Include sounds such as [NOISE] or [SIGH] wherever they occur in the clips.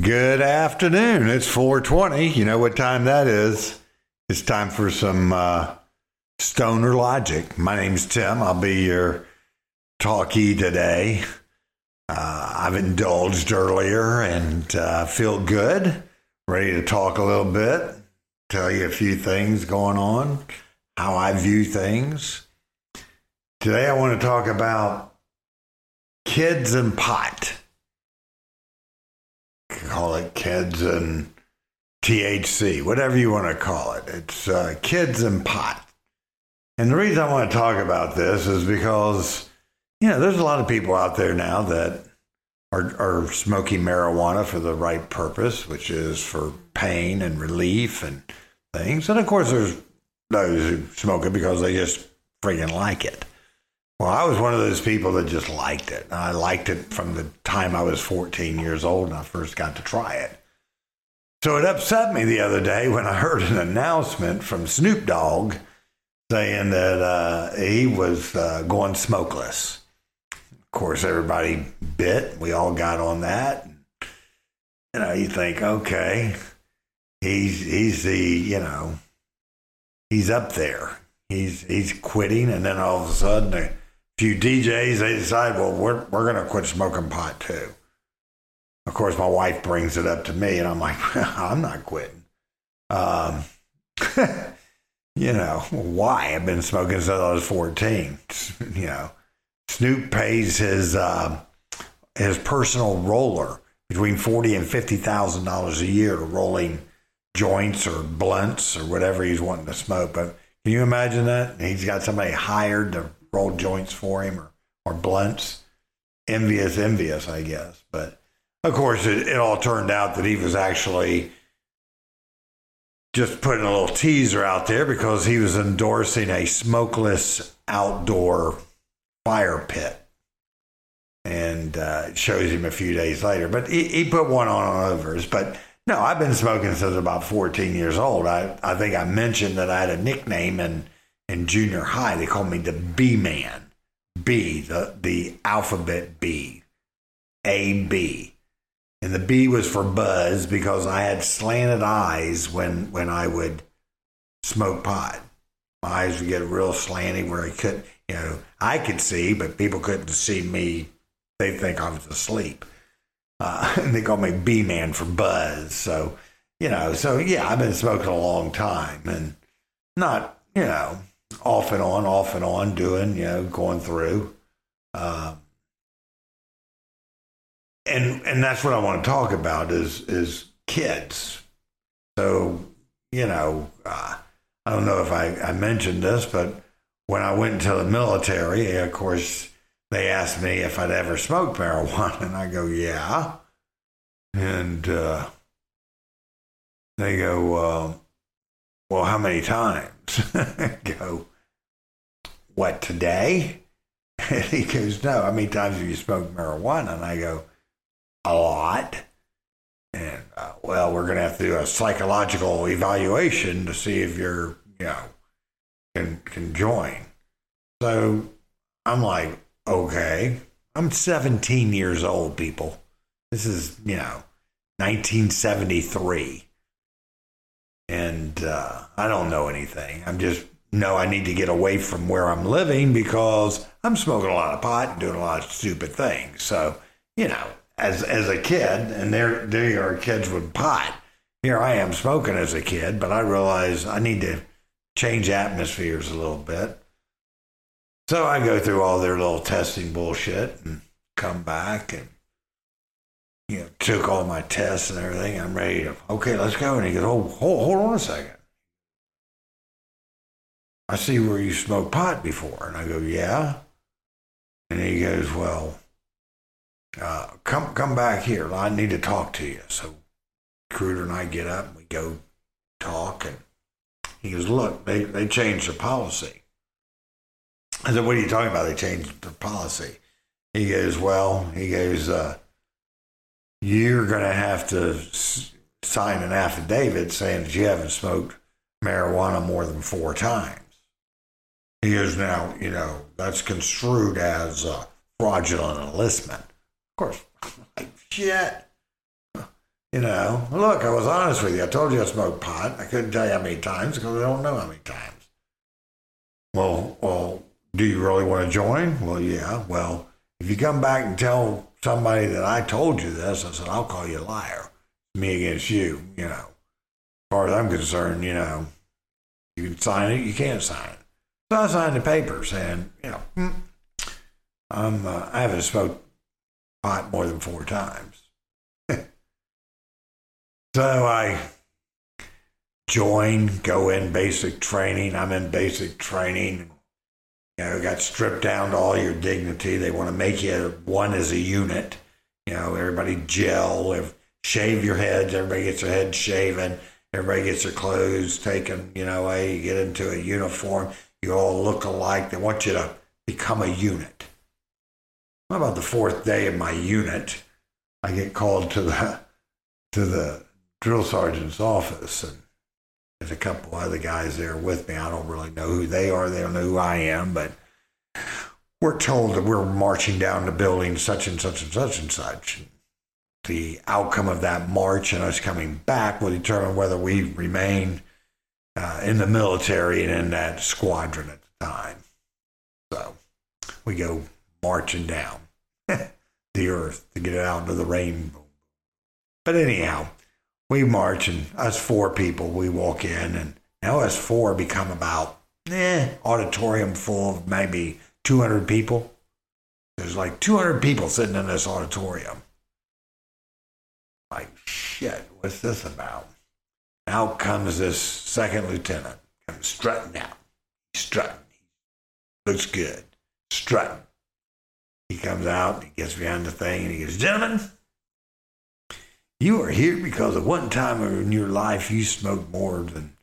Good afternoon. It's 420. You know what time that is. It's time for some uh, stoner logic. My name's Tim. I'll be your talkie today. Uh, I've indulged earlier and uh, feel good. Ready to talk a little bit, tell you a few things going on, how I view things. Today I want to talk about kids and pot call it kids and THC, whatever you want to call it. It's uh, kids and pot. And the reason I want to talk about this is because, you know, there's a lot of people out there now that are, are smoking marijuana for the right purpose, which is for pain and relief and things. And of course, there's those who smoke it because they just freaking like it. Well, I was one of those people that just liked it. I liked it from the time I was 14 years old and I first got to try it. So it upset me the other day when I [LAUGHS] heard an announcement from Snoop Dogg saying that uh, he was uh, going smokeless. Of course, everybody bit. We all got on that. You know, you think, okay, he's he's the you know, he's up there. He's he's quitting, and then all of a sudden few DJs, they decide, well, we're, we're going to quit smoking pot too. Of course, my wife brings it up to me, and I'm like, [LAUGHS] I'm not quitting. Um, [LAUGHS] you know, why? I've been smoking since I was 14. [LAUGHS] You know, Snoop pays his uh, his personal roller between forty and fifty thousand dollars a year to rolling joints or blunts or whatever he's wanting to smoke. But can you imagine that? He's got somebody hired to roll joints for him or, or blunts. Envious, envious, I guess. But of course, it, it all turned out that he was actually just putting a little teaser out there because he was endorsing a smokeless outdoor fire pit. And uh, it shows him a few days later. But he, he put one on on others. But no, I've been smoking since about 14 years old. I, I think I mentioned that I had a nickname in in junior high, they called me the B man. B, the, the alphabet B. A B. And the B was for buzz because I had slanted eyes when, when I would smoke pot. My eyes would get real slanty where I could, you know, I could see, but people couldn't see me. They think I was asleep. Uh, [LAUGHS] and they call me B man for buzz. So, you know, so yeah, I've been smoking a long time and not, you know, off and on, off and on, doing, you know, going through. Um, and and that's what I want to talk about is is kids. So you know, uh, I don't know if I, I mentioned this, but when I went into the military, of course, they asked me if I'd ever smoked marijuana, and I go, yeah. And uh, they go, uh, well, how many times? [LAUGHS] go, what, today? And [LAUGHS] he goes, no, how many times have you smoked marijuana? And I go, a lot. And, uh, well, we're going to have to do a psychological evaluation to see if you're, you know, can, can join. So I'm like, okay. I'm 17 years old, people. This is, you know, 1973 and uh, I don't know anything. I'm just know I need to get away from where I'm living because I'm smoking a lot of pot and doing a lot of stupid things. So you know, as as a kid, and there there are kids with pot. Here I am smoking as a kid, but I realize I need to change atmospheres a little bit. So I go through all their little testing bullshit and come back and you know, took all my tests and everything. I'm ready to, okay, let's go. And he goes, oh, hold, hold on a second. I see where you smoked pot before. And I go, yeah. And he goes, well, uh, come come back here. I need to talk to you. So Cruder and I get up and we go talk. And he goes, look, they, they changed the policy. I said, what are you talking about? They changed the policy. He goes, well, he goes, uh, you're going to have to sign an affidavit saying that you haven't smoked marijuana more than four times. He is now, you know, that's construed as a fraudulent enlistment. Of course, like, shit. You know, look, I was honest with you. I told you I smoked pot. I couldn't tell you how many times because I don't know how many times. Well, well, do you really want to join? Well, yeah. Well, if you come back and tell somebody that I told you this, I said, I'll call you a liar. Me against you, you know. As far as I'm concerned, you know, you can sign it, you can't sign it. So I signed the paper saying, you know, hmm, I'm, uh, I haven't smoked pot more than four times. [LAUGHS] so I join, go in basic training. I'm in basic training. You know, got stripped down to all your dignity. They want to make you one as a unit. You know, everybody gel, if, shave your heads. Everybody gets their head shaven. Everybody gets their clothes taken. You know, hey, you get into a uniform. You all look alike. They want you to become a unit. About the fourth day of my unit, I get called to the to the drill sergeant's office, and there's a couple other guys there with me. I don't really know who they are. They don't know who I am, but we're told that we're marching down the building such and such and such and such. The outcome of that march and us coming back will determine whether we remain uh, in the military and in that squadron at the time. So we go marching down [LAUGHS] the earth to get it out into the rainbow. But anyhow, we march and us four people, we walk in and now us four become about, eh, auditorium full of maybe 200 people. There's like 200 people sitting in this auditorium. Like, shit, what's this about? Out comes this second lieutenant, comes strutting out. He's strutting. Looks good. Strutting. He comes out, he gets behind the thing, and he goes, Gentlemen, you are here because at one time in your life you smoked more than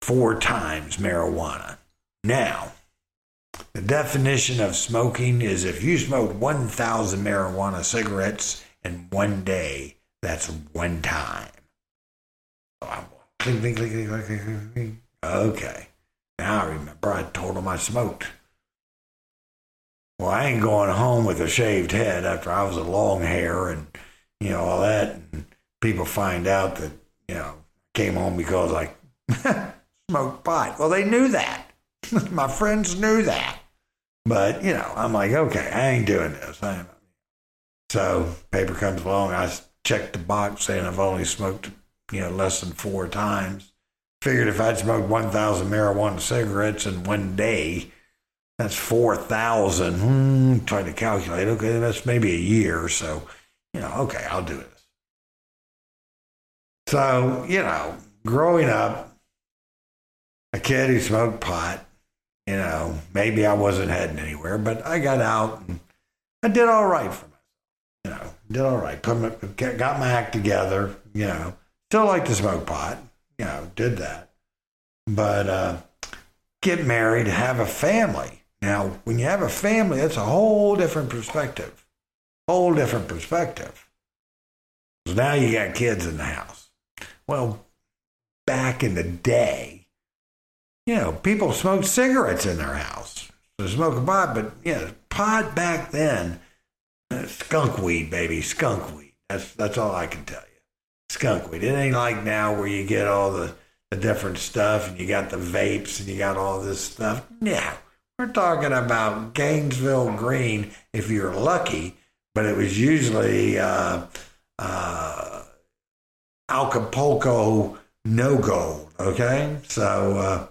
four times marijuana. Now, the definition of smoking is if you smoked 1,000 marijuana cigarettes in one day, that's one time. Okay. Now I remember I told him I smoked. Well, I ain't going home with a shaved head after I was a long hair and, you know, all that. And people find out that, you know, came home because I [LAUGHS] smoked pot. Well, they knew that. [LAUGHS] My friends knew that. But, you know, I'm like, okay, I ain't doing this. So paper comes along. I checked the box saying I've only smoked, you know, less than four times. Figured if I'd smoked 1,000 marijuana cigarettes in one day, that's 4,000. Hmm, trying to calculate. Okay, that's maybe a year. or So, you know, okay, I'll do this. So, you know, growing up, a kid who smoked pot, you know, maybe I wasn't heading anywhere, but I got out and I did all right for myself. You know, did all right. Put my, got my act together, you know. Still like to smoke pot, you know, did that. But uh, get married, have a family now, when you have a family, that's a whole different perspective. Whole different perspective. So now you got kids in the house. Well, back in the day, you know, people smoked cigarettes in their house. So smoking pot, but yeah, pot back then, uh, skunk weed, baby, skunk weed. That's that's all I can tell you. Skunk weed. It ain't like now where you get all the, the different stuff and you got the vapes and you got all this stuff. Yeah. We're talking about Gainesville Green if you're lucky, but it was usually uh, uh, Acapulco no gold. Okay, so uh,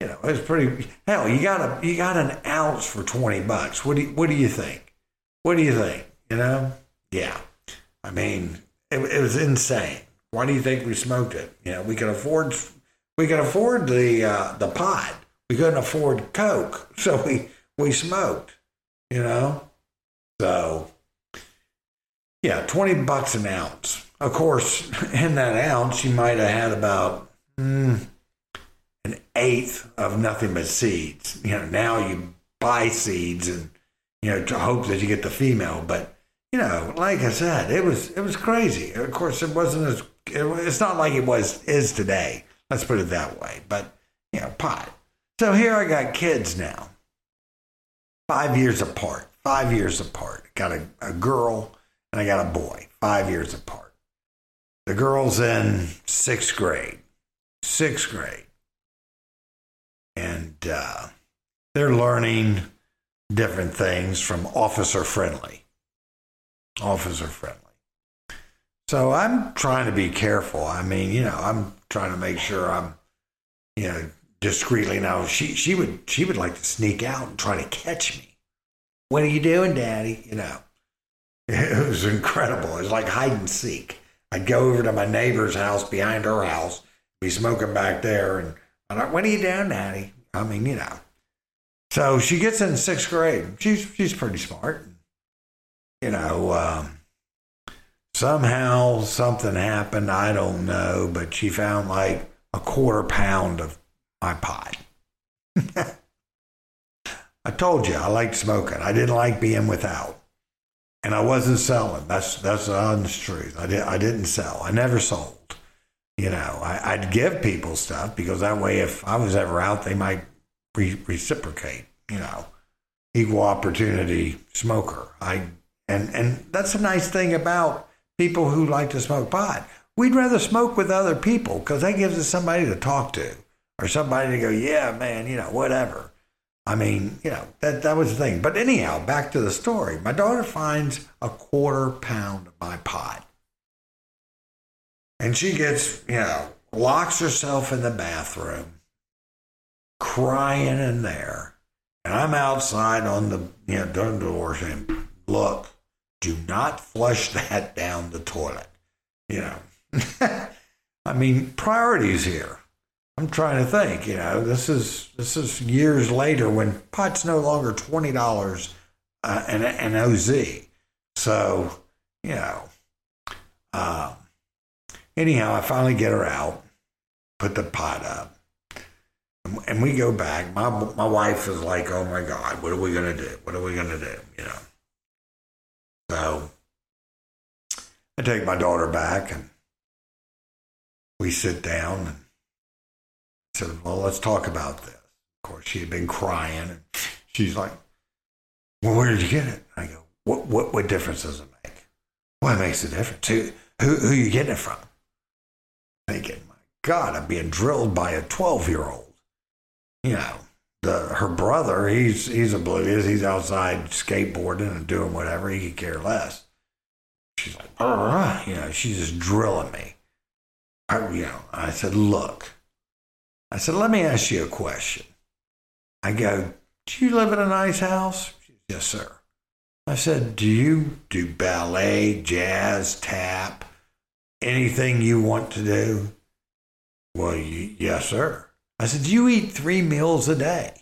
you know it's pretty. Hell, you got a you got an ounce for twenty bucks. What do you, what do you think? What do you think? You know? Yeah, I mean it, it was insane. Why do you think we smoked it? You know, we could afford we could afford the uh, the pot we couldn't afford coke, [LAUGHS] so we we smoked. You know, so yeah, twenty bucks an ounce. Of course, [LAUGHS] in that ounce, you might have had about mm, an eighth of nothing but seeds. You know, now you buy seeds and you know to hope that you get the female, but you know, like I said, it was it was crazy. Of course, it wasn't as it, it's not like it was is today. Let's put it that way. But you know, pot. So here I got kids now, five years apart, five years apart. Got a, a girl and I got a boy, five years apart. The girl's in sixth grade, sixth grade. And uh, they're learning different things from officer friendly. Officer friendly. So I'm trying to be careful. I mean, you know, I'm trying to make sure I'm, you know, discreetly. Now she she would she would like to sneak out and try to catch me. What are you doing, Daddy? You know, it was incredible. It was like hide and seek. I'd go over to my neighbor's house behind her house, be smoking back there, and I'm like, "What are you down, Daddy?" I mean, you know. So she gets in sixth grade. She's she's pretty smart. You know, um, somehow something happened. I don't know, but she found like a quarter pound of my pot. [LAUGHS] I told you I liked smoking. I didn't like being without, and I wasn't selling. That's that's the honest truth. I did I didn't sell. I never sold. You know, I, would give people stuff because that way, if I was ever out, they might re- reciprocate. You know, equal opportunity smoker. I and and that's a nice thing about people who like to smoke pot. We'd rather smoke with other people because that gives us somebody to talk to or somebody to go, yeah, man, you know, whatever. I mean, you know, that, that was the thing. But anyhow, back to the story. My daughter finds a quarter pound of my pot. And she gets, you know, locks herself in the bathroom, crying in there. And I'm outside on the, you know, door saying, look, do not flush that down the toilet. You know, [LAUGHS] I mean, priorities here. I'm trying to think. You know, this is this is years later when pot's no longer twenty dollars uh, an an OZ. So you know, um, anyhow, I finally get her out, put the pot up, and we go back. My my wife is like, "Oh my God, what are we gonna do? What are we gonna do?" You know. So I take my daughter back and we sit down and said, Well, let's talk about this. Of course, she had been crying and she's like, Well, where did you get it? I go, What what what difference does it make? Well, it makes a difference. Who who who are you getting it from? Thinking, my God, I'm being drilled by a twelve year old. You know the her brother, he's he's oblivious. He's outside skateboarding and doing whatever. He could care less. She's like, uh, you know, she's just drilling me. I, you know, I said, look. I said, let me ask you a question. I go, do you live in a nice house? Said, yes, sir. I said, do you do ballet, jazz, tap, anything you want to do? Well, yes, sir. I said, Do you eat three meals a day?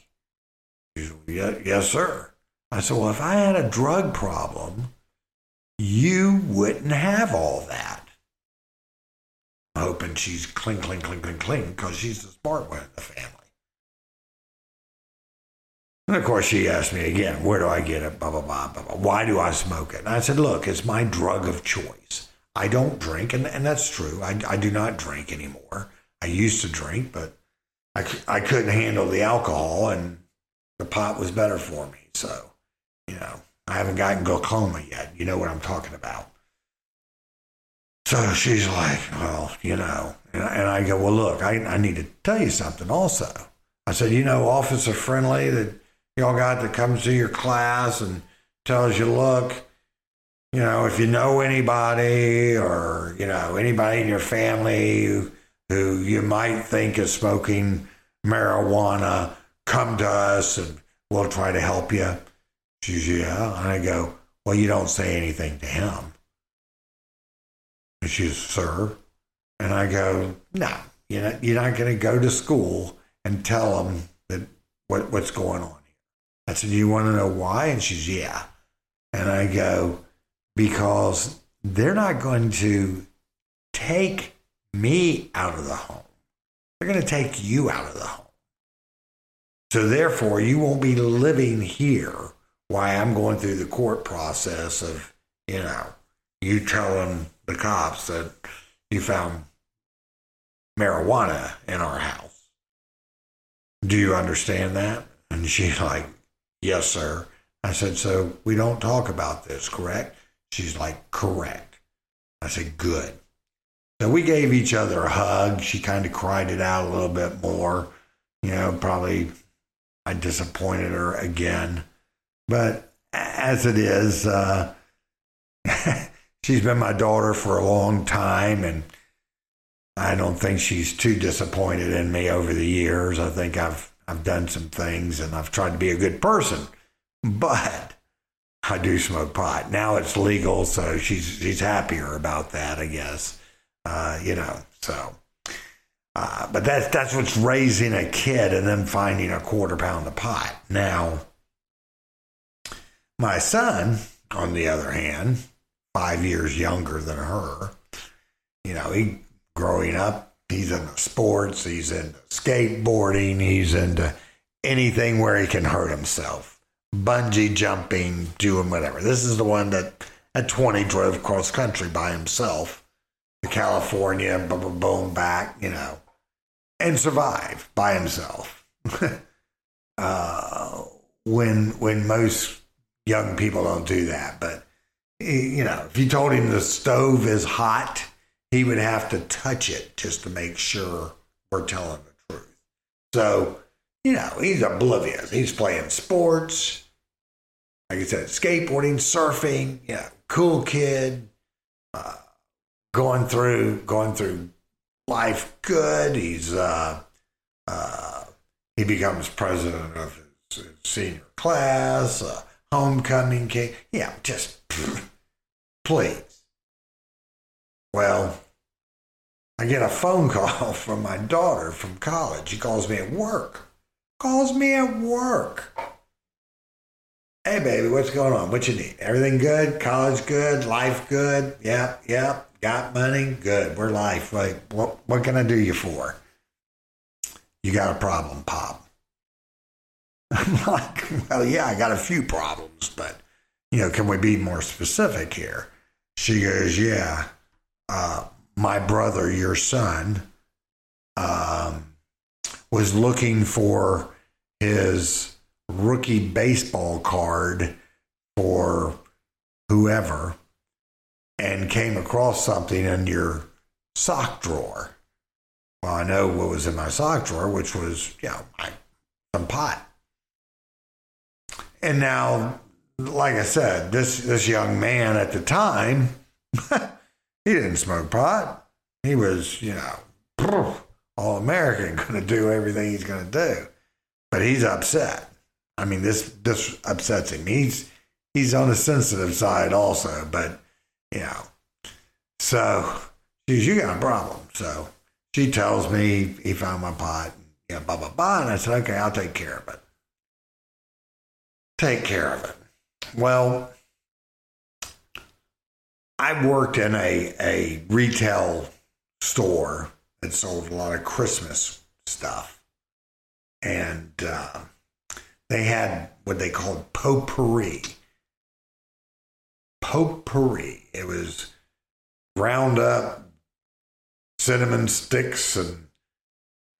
Said, Yes, sir. I said, Well, if I had a drug problem, you wouldn't have all that. Hoping she's cling, cling, cling, cling, cling, because she's the smart one in the family. And of course, she asked me again, Where do I get it? Blah, blah, blah, blah, blah. Why do I smoke it? And I said, Look, it's my drug of choice. I don't drink, and, and that's true. I, I do not drink anymore. I used to drink, but I, I couldn't handle the alcohol and the pot was better for me. So, you know, I haven't gotten glaucoma yet. You know what I'm talking about. So she's like, well, you know, and I, go, well, look, I, I need to tell you something also. I said, you know, officer friendly that y'all got that comes to your class and tells you, look, you know, if you know anybody or, you know, anybody in your family who who you might think is smoking marijuana come to us and we'll try to help you. She's, yeah. And I go, well, you don't say anything to him. And she's, sir. And I go, no, you're not, you're not going to go to school and tell them that what, what's going on here. I said, do you want to know why? And she's, yeah. And I go, because they're not going to take me out of the home. They're going to take you out of the home. So therefore, you won't be living here while I'm going through the court process of, you know, you telling the cops that you found marijuana in our house. Do you understand that? And she's like, Yes, sir. I said, So we don't talk about this, correct? She's like, Correct. I said, Good. So we gave each other a hug. She kind of cried it out a little bit more. You know, probably I disappointed her again. But as it is, uh, [LAUGHS] she's been my daughter for a long time, and I don't think she's too disappointed in me over the years. I think I've I've done some things, and I've tried to be a good person, but I do smoke pot. Now it's legal, so she's she's happier about that, I guess. Uh, you know, so. Uh, but that's that's what's raising a kid and then finding a quarter pound of pot. Now, my son, on the other hand, five years younger than her, you know, he growing up, he's into sports, he's into skateboarding, he's into anything where he can hurt himself, bungee jumping, doing whatever. This is the one that at 20 drove cross country by himself to California, boom, boom, back, you know, and survived by himself. [LAUGHS] uh, when when most young people don't do that, but you know, if you told him the stove is hot, he would have to touch it just to make sure we're telling the truth. So, you know, he's oblivious. He's playing sports, like I said, skateboarding, surfing, you know, cool kid, uh, going through going through life good. He's uh, uh, he becomes president of his, his senior class, uh, homecoming king. Yeah, just [LAUGHS] please. Well, I get a phone call [LAUGHS] from my daughter from college. She calls me at work. Calls me at work. Hey, baby, what's going on? What you need? Everything good? College good? Life good? Yep, yep. Got money? Good. We're life. Like, what, what can I do you for? You got a problem, Pop. I'm like, well, yeah, I got a few problems, but, you know, can we be more specific here? She goes, yeah, uh, my brother, your son, um, was looking for his rookie baseball card for whoever and came across something in your sock drawer. Well, I know what was in my sock drawer, which was, you know, my, some pot. And now, like I said, this, this young man at the time, [LAUGHS] he didn't smoke pot. He was, you know, all American, [LAUGHS] going to do everything he's going to do. But he's upset. I mean, this this upsets him. He's he's on the sensitive side also, but you know. So she says, You got a problem. So she tells me he found my pot. Yeah, blah, blah, blah. And I said, Okay, I'll take care of it. Take care of it. Well, I worked in a, a retail store that sold a lot of Christmas stuff. And uh, they had what they called potpourri potpourri. It was ground up cinnamon sticks and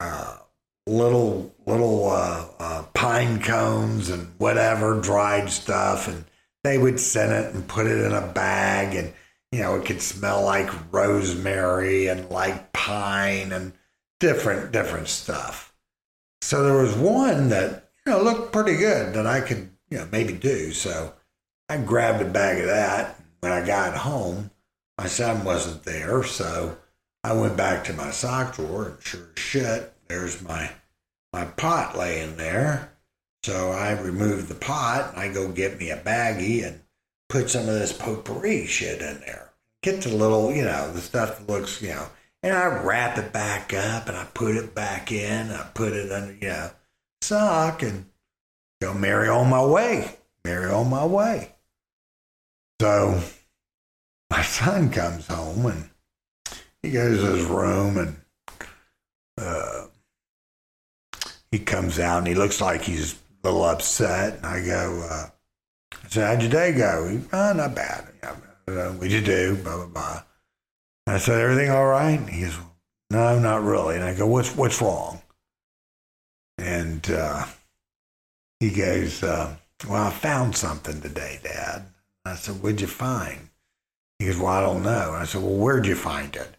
uh, little little uh, uh, pine cones and whatever dried stuff, and they would send it and put it in a bag, and you know it could smell like rosemary and like pine and different different stuff. So there was one that you know looked pretty good that I could you know maybe do so. I grabbed a bag of that. When I got home, my son wasn't there, so I went back to my sock drawer, and sure as shit, there's my my pot laying there. So I remove the pot, and I go get me a baggie and put some of this potpourri shit in there. Get the little, you know, the stuff that looks, you know, and I wrap it back up and I put it back in. I put it under, you know, sock and go merry on my way. Marry on my way. So my son comes home and he goes to his room and uh, he comes out and he looks like he's a little upset. And I go, uh, I said, How'd your day go? He, oh, not bad. Yeah, what'd you do? Blah, blah, blah. And I said, Everything all right? And he goes, No, not really. And I go, What's, what's wrong? And uh, he goes, uh, Well, I found something today, Dad. I said, What'd you find? He goes, Well, I don't know. And I said, Well, where'd you find it?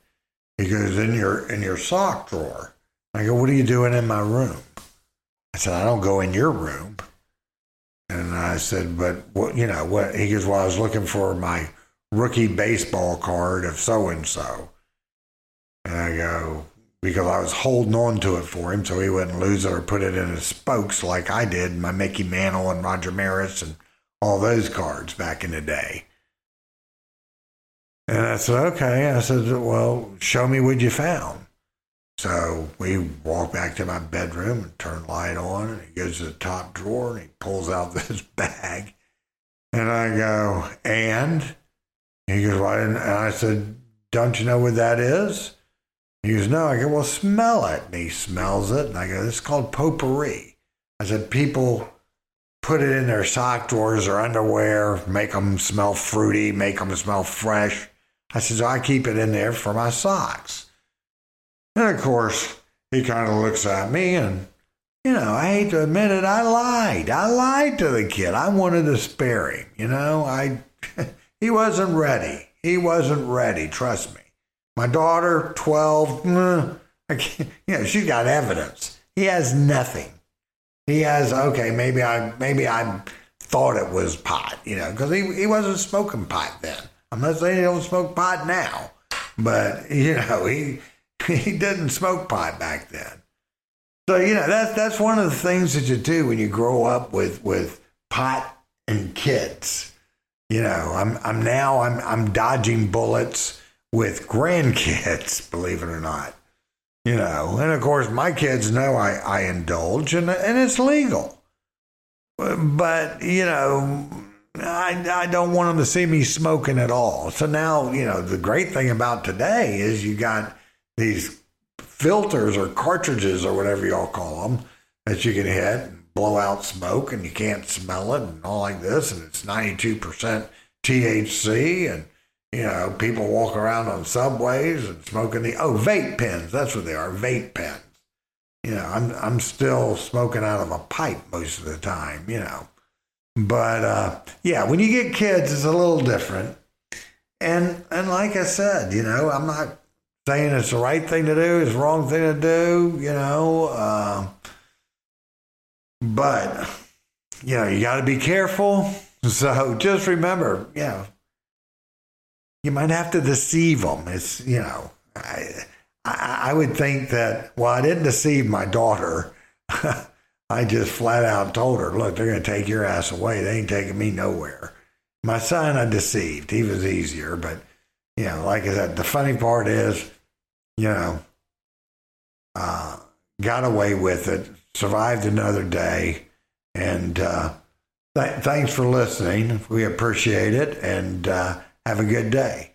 He goes, In your in your sock drawer. I go, What are you doing in my room? I said, I don't go in your room. And I said, But what you know, what he goes, Well, I was looking for my rookie baseball card of so and so. And I go, because I was holding on to it for him so he wouldn't lose it or put it in his spokes like I did my Mickey Mantle and Roger Maris and all those cards back in the day. And I said, okay. I said, well, show me what you found. So we walk back to my bedroom and turn light on, and he goes to the top drawer and he pulls out [LAUGHS] this bag. And I go, and? He goes, well, and I said, don't you know what that is? He goes, no. I go, well, smell it. And he smells it. And I go, this is called potpourri. I said, people put it in their sock drawers or underwear, make them smell fruity, make them smell fresh. I said, so I keep it in there for my socks. And of course, he kind of looks at me and, you know, I hate to admit it, I lied. I lied to the kid. I wanted to spare him. You know, I [LAUGHS] he wasn't ready. He wasn't ready, trust me. My daughter, 12, mm, I can't, [LAUGHS] you know, she's got evidence. He has nothing. He has, okay, maybe I maybe I thought it was pot, you know, because he, he wasn't smoking pot then. I'm not saying he don't smoke pot now, but [LAUGHS] you know he [LAUGHS] he didn't smoke pot back then. So you know that's that's one of the things that you do when you grow up with with pot and kids. You know, I'm I'm now I'm I'm dodging bullets with grandkids, [LAUGHS] believe it or not. You know, and of course my kids know I, I indulge and and it's legal. But, you know, I, I don't want them to see me smoking at all. So now, you know, the great thing about today is you got these filters or cartridges or whatever y'all call them that you can hit and blow out smoke and you can't smell it and all like this. And it's 92% THC. And, you know, people walk around on subways and smoking the, oh, vape pens. That's what they are, vape pens. You know, I'm, I'm still smoking out of a pipe most of the time, you know. But uh, yeah, when you get kids, it's a little different. And and like I said, you know, I'm not saying it's the right thing to do, it's the wrong thing to do, you know. Uh, but you know, you got to be careful. [LAUGHS] So just remember, you know, you might have to deceive them. It's you know, I I, I would think that. Well, I didn't deceive my daughter. [LAUGHS] I just flat out told her, look, they're going to take your ass away. They ain't taking me nowhere. My son, I deceived. He was easier. But, you know, like I said, the funny part is, you know, uh, got away with it, survived another day. And uh, th- thanks for listening. We appreciate it. And uh, have a good day.